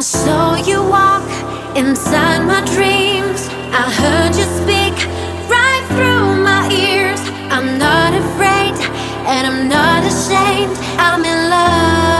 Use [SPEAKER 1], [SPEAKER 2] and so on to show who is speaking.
[SPEAKER 1] I saw you walk inside my dreams. I heard you speak right through my ears. I'm not afraid and I'm not ashamed. I'm in love.